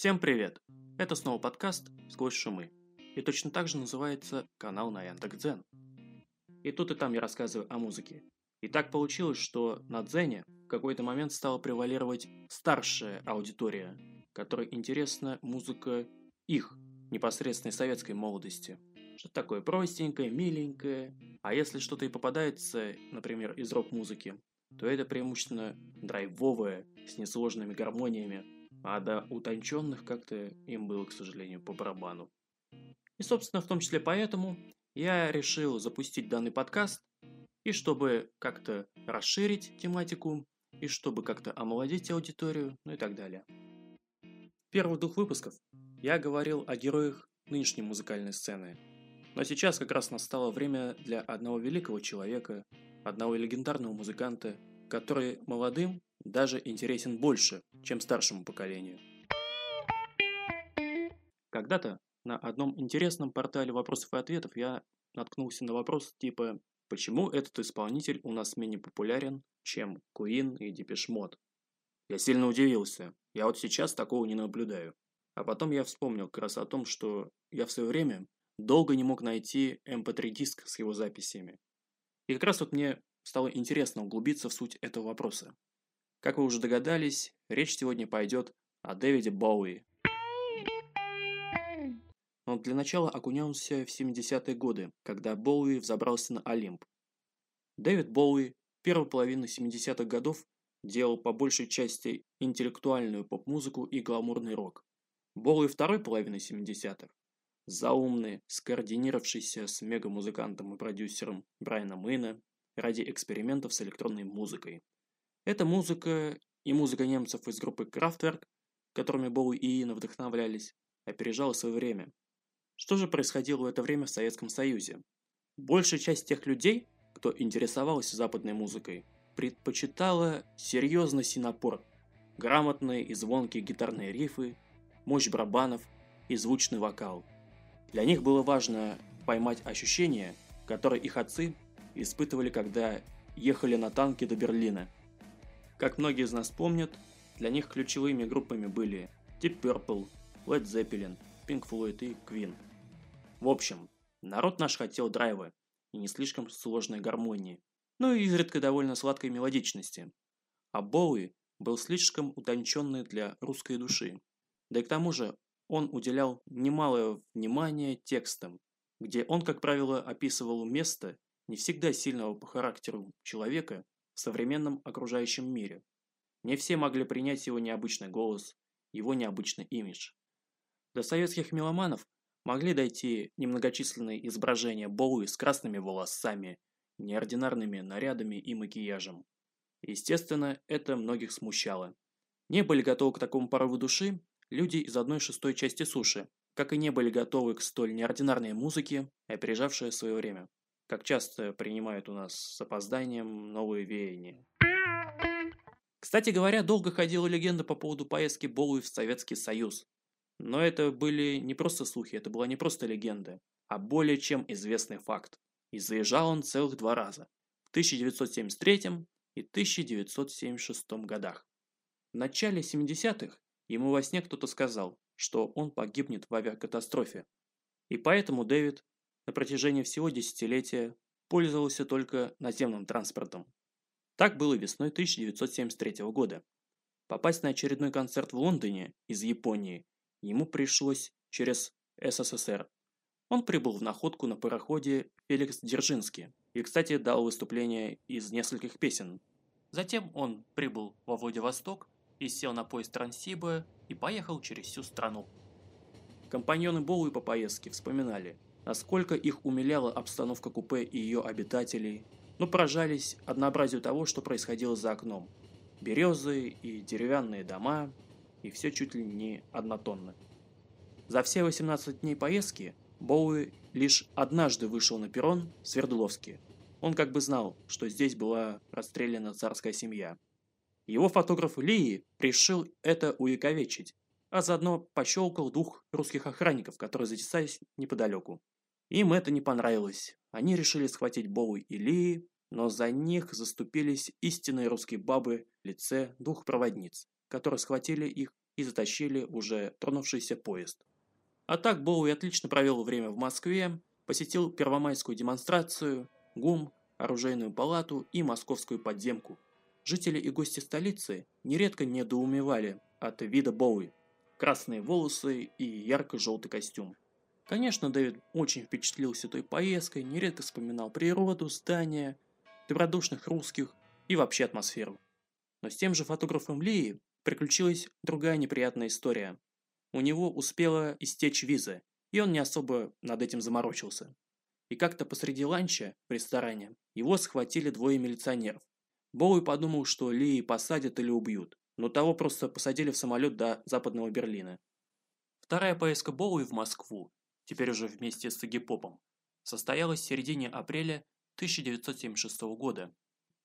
Всем привет! Это снова подкаст «Сквозь шумы». И точно так же называется канал на Яндекс.Дзен. И тут и там я рассказываю о музыке. И так получилось, что на Дзене в какой-то момент стала превалировать старшая аудитория, которой интересна музыка их, непосредственной советской молодости. Что-то такое простенькое, миленькое. А если что-то и попадается, например, из рок-музыки, то это преимущественно драйвовое, с несложными гармониями, а до утонченных как-то им было, к сожалению, по барабану. И, собственно, в том числе поэтому я решил запустить данный подкаст, и чтобы как-то расширить тематику, и чтобы как-то омолодить аудиторию, ну и так далее. В первых двух выпусках я говорил о героях нынешней музыкальной сцены. Но сейчас как раз настало время для одного великого человека, одного легендарного музыканта, который молодым даже интересен больше, чем старшему поколению. Когда-то на одном интересном портале вопросов и ответов я наткнулся на вопрос типа «Почему этот исполнитель у нас менее популярен, чем Queen и Mode?» Я сильно удивился. Я вот сейчас такого не наблюдаю. А потом я вспомнил как раз о том, что я в свое время долго не мог найти MP3-диск с его записями. И как раз вот мне стало интересно углубиться в суть этого вопроса. Как вы уже догадались, речь сегодня пойдет о Дэвиде Боуи. Но для начала окунемся в 70-е годы, когда Боуи взобрался на Олимп. Дэвид Боуи первой половины 70-х годов делал по большей части интеллектуальную поп-музыку и гламурный рок. Боуи второй половины 70-х заумный, скоординировавшийся с мега-музыкантом и продюсером Брайаном Мэйна ради экспериментов с электронной музыкой. Эта музыка и музыка немцев из группы Kraftwerk, которыми Боуи и Иена вдохновлялись, опережала свое время. Что же происходило в это время в Советском Союзе? Большая часть тех людей, кто интересовался западной музыкой, предпочитала серьезный синапор, грамотные и звонкие гитарные рифы, мощь барабанов и звучный вокал. Для них было важно поймать ощущения, которые их отцы испытывали, когда ехали на танке до Берлина. Как многие из нас помнят, для них ключевыми группами были Deep Purple, Led Zeppelin, Pink Floyd и Queen. В общем, народ наш хотел драйва и не слишком сложной гармонии, но и изредка довольно сладкой мелодичности. А Боуи был слишком утонченный для русской души. Да и к тому же он уделял немалое внимание текстам, где он, как правило, описывал место не всегда сильного по характеру человека в современном окружающем мире. Не все могли принять его необычный голос, его необычный имидж. До советских меломанов могли дойти немногочисленные изображения Боуи с красными волосами, неординарными нарядами и макияжем. Естественно, это многих смущало. Не были готовы к такому порыву души люди из одной шестой части суши, как и не были готовы к столь неординарной музыке, опережавшей свое время как часто принимают у нас с опозданием новые веяния. Кстати говоря, долго ходила легенда по поводу поездки Болуи в Советский Союз. Но это были не просто слухи, это была не просто легенда, а более чем известный факт. И заезжал он целых два раза. В 1973 и 1976 годах. В начале 70-х ему во сне кто-то сказал, что он погибнет в авиакатастрофе. И поэтому Дэвид на протяжении всего десятилетия пользовался только наземным транспортом. Так было весной 1973 года. Попасть на очередной концерт в Лондоне из Японии ему пришлось через СССР. Он прибыл в находку на пароходе Феликс Дзержинский и, кстати, дал выступление из нескольких песен. Затем он прибыл во Владивосток и сел на поезд Транссиба и поехал через всю страну. Компаньоны Боуи по поездке вспоминали – насколько их умиляла обстановка купе и ее обитателей, но поражались однообразию того, что происходило за окном. Березы и деревянные дома, и все чуть ли не однотонно. За все 18 дней поездки Боуи лишь однажды вышел на перрон в Свердловске. Он как бы знал, что здесь была расстреляна царская семья. Его фотограф Лии решил это увековечить, а заодно пощелкал двух русских охранников, которые затесались неподалеку. Им это не понравилось. Они решили схватить Боуи и Лии, но за них заступились истинные русские бабы в лице двух проводниц, которые схватили их и затащили уже тронувшийся поезд. А так Боуи отлично провел время в Москве, посетил первомайскую демонстрацию, ГУМ, оружейную палату и московскую подземку. Жители и гости столицы нередко недоумевали от вида Боуи. Красные волосы и ярко-желтый костюм. Конечно, Дэвид очень впечатлился той поездкой, нередко вспоминал природу, здания, добродушных русских и вообще атмосферу. Но с тем же фотографом Лии приключилась другая неприятная история. У него успела истечь виза, и он не особо над этим заморочился. И как-то посреди ланча в ресторане его схватили двое милиционеров. Боуи подумал, что Лии посадят или убьют, но того просто посадили в самолет до западного Берлина. Вторая поездка Боуи в Москву теперь уже вместе с Игги Попом, состоялась в середине апреля 1976 года.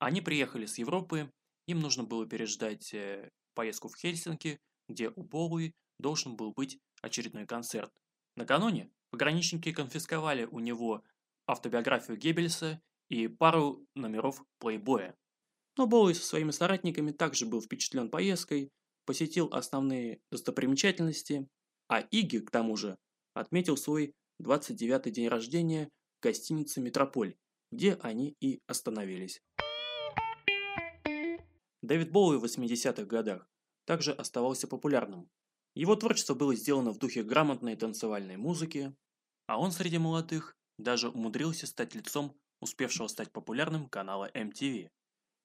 Они приехали с Европы, им нужно было переждать э, поездку в Хельсинки, где у Боуи должен был быть очередной концерт. Накануне пограничники конфисковали у него автобиографию Геббельса и пару номеров плейбоя. Но Боуи со своими соратниками также был впечатлен поездкой, посетил основные достопримечательности, а Иги, к тому же, отметил свой 29-й день рождения в гостинице «Метрополь», где они и остановились. Дэвид Боуи в 80-х годах также оставался популярным. Его творчество было сделано в духе грамотной танцевальной музыки, а он среди молодых даже умудрился стать лицом успевшего стать популярным канала MTV.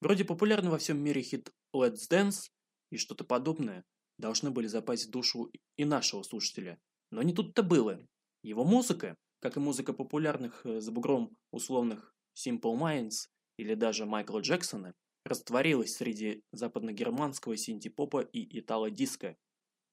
Вроде популярный во всем мире хит Let's Dance и что-то подобное должны были запасть в душу и нашего слушателя, но не тут-то было. Его музыка, как и музыка популярных э, за бугром условных Simple Minds или даже Майкла Джексона, растворилась среди западногерманского синти-попа и итало-диско.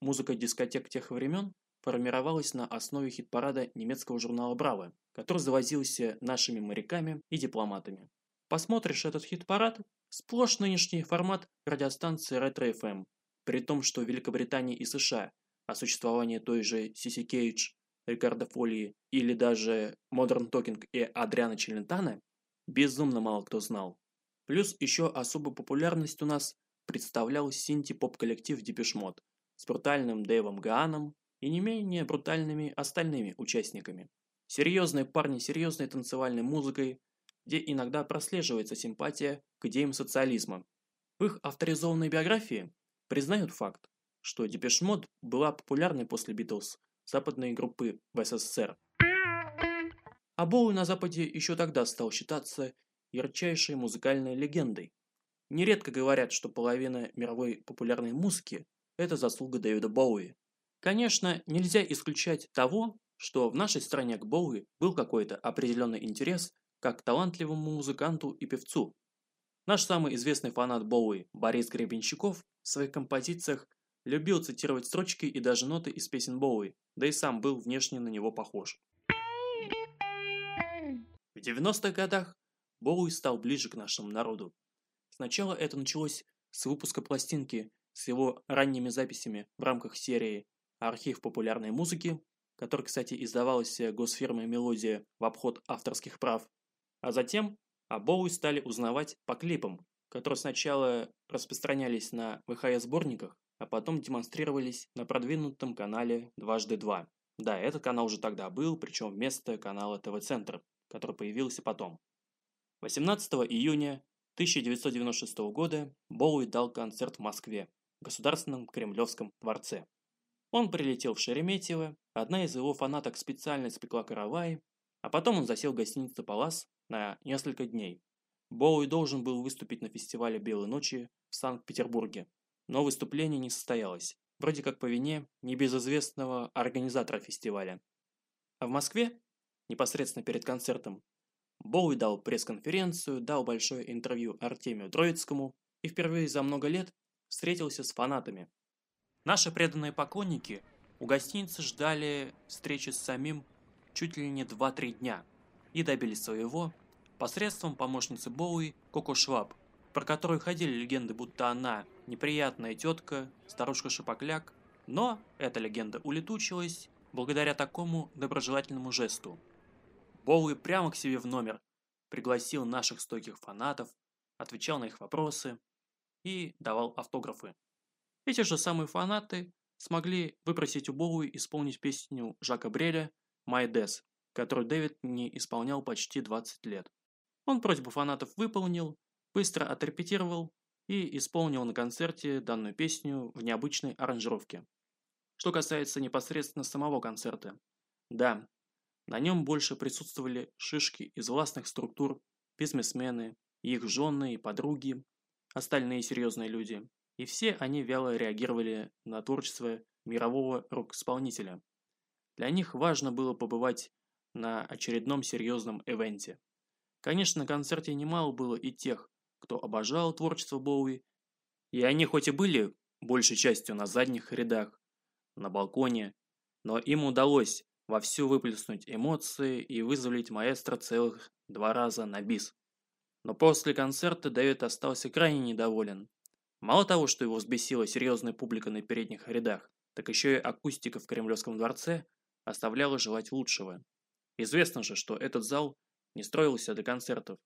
Музыка дискотек тех времен формировалась на основе хит-парада немецкого журнала «Браво», который завозился нашими моряками и дипломатами. Посмотришь этот хит-парад – сплошь нынешний формат радиостанции Ретро-ФМ, при том, что в Великобритании и США о существовании той же Сиси Кейдж, Рикардо Фолии или даже Modern Talking и Адриана Челентана безумно мало кто знал. Плюс еще особую популярность у нас представлял синти-поп-коллектив Депешмот с брутальным Дэйвом Гааном и не менее брутальными остальными участниками. Серьезные парни с серьезной танцевальной музыкой, где иногда прослеживается симпатия к идеям социализма. В их авторизованной биографии признают факт, что Depeche Mode была популярной после Битлз западной группы в СССР. А Боуи на Западе еще тогда стал считаться ярчайшей музыкальной легендой. Нередко говорят, что половина мировой популярной музыки – это заслуга Дэвида Боуи. Конечно, нельзя исключать того, что в нашей стране к Боуи был какой-то определенный интерес как к талантливому музыканту и певцу. Наш самый известный фанат Боуи Борис Гребенщиков в своих композициях Любил цитировать строчки и даже ноты из песен Боуи, да и сам был внешне на него похож. В 90-х годах Боуи стал ближе к нашему народу. Сначала это началось с выпуска пластинки с его ранними записями в рамках серии «Архив популярной музыки», который, кстати, издавалась госфирмой «Мелодия» в обход авторских прав. А затем о Боуи стали узнавать по клипам, которые сначала распространялись на ВХС-сборниках, а потом демонстрировались на продвинутом канале «Дважды два». Да, этот канал уже тогда был, причем вместо канала ТВ-центр, который появился потом. 18 июня 1996 года Боуи дал концерт в Москве, в Государственном Кремлевском дворце. Он прилетел в Шереметьево, одна из его фанаток специально спекла каравай, а потом он засел в гостинице «Палас» на несколько дней. Боуи должен был выступить на фестивале «Белой ночи» в Санкт-Петербурге, но выступление не состоялось, вроде как по вине небезызвестного организатора фестиваля. А в Москве, непосредственно перед концертом, Боуи дал пресс-конференцию, дал большое интервью Артемию Троицкому и впервые за много лет встретился с фанатами. Наши преданные поклонники у гостиницы ждали встречи с самим чуть ли не 2-3 дня и добились своего посредством помощницы Боуи Коко Шваб, про которую ходили легенды, будто она неприятная тетка, старушка-шипокляк, но эта легенда улетучилась благодаря такому доброжелательному жесту. Боуи прямо к себе в номер пригласил наших стойких фанатов, отвечал на их вопросы и давал автографы. Эти же самые фанаты смогли выпросить у Боуи исполнить песню Жака Бреля «My Death», которую Дэвид не исполнял почти 20 лет. Он просьбу фанатов выполнил, быстро отрепетировал и исполнил на концерте данную песню в необычной аранжировке. Что касается непосредственно самого концерта. Да, на нем больше присутствовали шишки из властных структур, бизнесмены, их жены и подруги, остальные серьезные люди. И все они вяло реагировали на творчество мирового рок-исполнителя. Для них важно было побывать на очередном серьезном эвенте. Конечно, на концерте немало было и тех, кто обожал творчество Боуи, и они хоть и были большей частью на задних рядах, на балконе, но им удалось вовсю выплеснуть эмоции и вызволить маэстро целых два раза на бис. Но после концерта Дэвид остался крайне недоволен. Мало того, что его взбесила серьезная публика на передних рядах, так еще и акустика в Кремлевском дворце оставляла желать лучшего. Известно же, что этот зал не строился для концертов.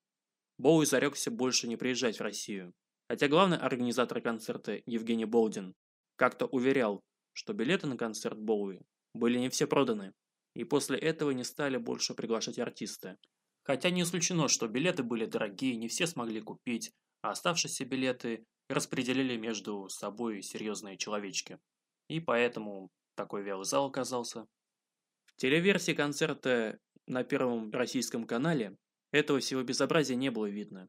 Боуи зарекся больше не приезжать в Россию. Хотя главный организатор концерта Евгений Болдин как-то уверял, что билеты на концерт Боуи были не все проданы, и после этого не стали больше приглашать артиста. Хотя не исключено, что билеты были дорогие, не все смогли купить, а оставшиеся билеты распределили между собой серьезные человечки. И поэтому такой вялый зал оказался. В телеверсии концерта на Первом российском канале этого всего безобразия не было видно.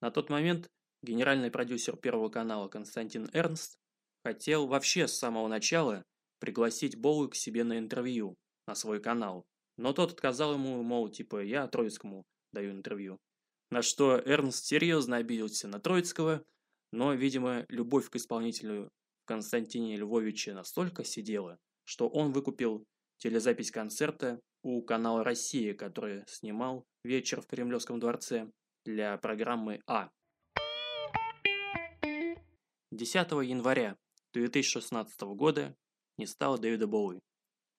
На тот момент генеральный продюсер Первого канала Константин Эрнст хотел вообще с самого начала пригласить Боуи к себе на интервью на свой канал. Но тот отказал ему, мол, типа, я Троицкому даю интервью. На что Эрнст серьезно обиделся на Троицкого, но, видимо, любовь к исполнителю Константине Львовиче настолько сидела, что он выкупил телезапись концерта у канала «Россия», который снимал вечер в Кремлевском дворце для программы «А». 10 января 2016 года не стало Дэвида Боуи,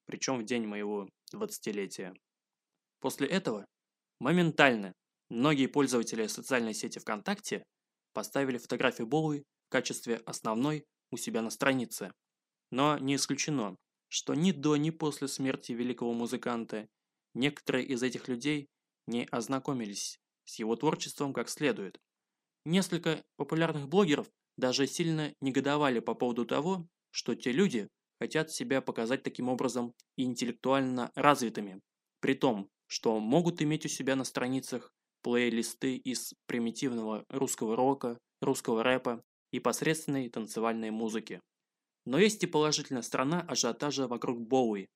причем в день моего 20-летия. После этого моментально многие пользователи социальной сети ВКонтакте поставили фотографию Боуи в качестве основной у себя на странице. Но не исключено, что ни до, ни после смерти великого музыканта некоторые из этих людей не ознакомились с его творчеством как следует. Несколько популярных блогеров даже сильно негодовали по поводу того, что те люди хотят себя показать таким образом интеллектуально развитыми, при том, что могут иметь у себя на страницах плейлисты из примитивного русского рока, русского рэпа и посредственной танцевальной музыки. Но есть и положительная сторона ажиотажа вокруг Боуи.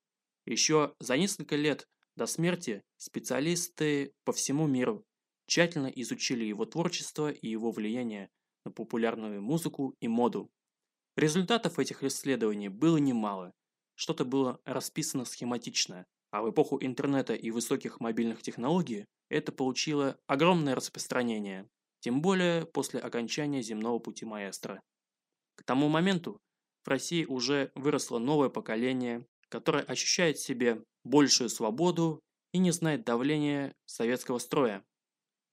Еще за несколько лет до смерти специалисты по всему миру тщательно изучили его творчество и его влияние на популярную музыку и моду. Результатов этих исследований было немало. Что-то было расписано схематично, а в эпоху интернета и высоких мобильных технологий это получило огромное распространение, тем более после окончания земного пути маэстро. К тому моменту в России уже выросло новое поколение, которое ощущает в себе большую свободу и не знает давления советского строя.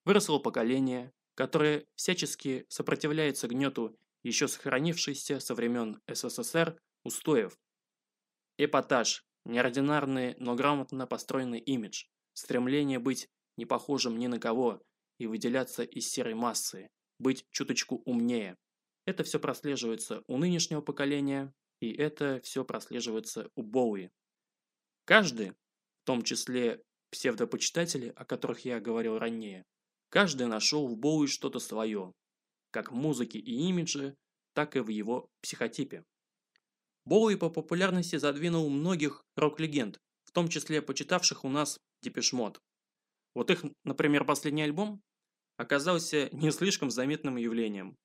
Выросло поколение, которое всячески сопротивляется гнету еще сохранившейся со времен СССР устоев. Эпатаж, неординарный, но грамотно построенный имидж, стремление быть не похожим ни на кого и выделяться из серой массы, быть чуточку умнее. Это все прослеживается у нынешнего поколения, и это все прослеживается у Боуи. Каждый, в том числе псевдопочитатели, о которых я говорил ранее, каждый нашел в Боуи что-то свое, как в музыке и имидже, так и в его психотипе. Боуи по популярности задвинул многих рок-легенд, в том числе почитавших у нас Депешмот. Вот их, например, последний альбом оказался не слишком заметным явлением.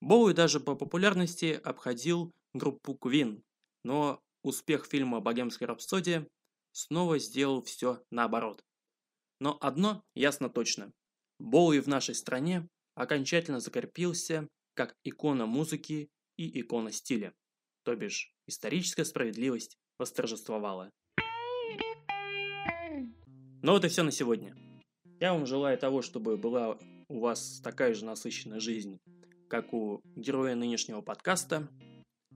Боуи даже по популярности обходил группу Queen, но успех фильма «Богемская рапсодия» снова сделал все наоборот. Но одно ясно точно. Боуи в нашей стране окончательно закрепился как икона музыки и икона стиля. То бишь, историческая справедливость восторжествовала. Ну вот и все на сегодня. Я вам желаю того, чтобы была у вас такая же насыщенная жизнь, как у героя нынешнего подкаста.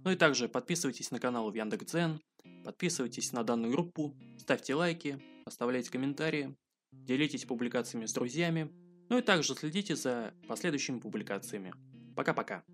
Ну и также подписывайтесь на канал в Яндекс.Дзен, подписывайтесь на данную группу, ставьте лайки, оставляйте комментарии, делитесь публикациями с друзьями, ну и также следите за последующими публикациями. Пока-пока.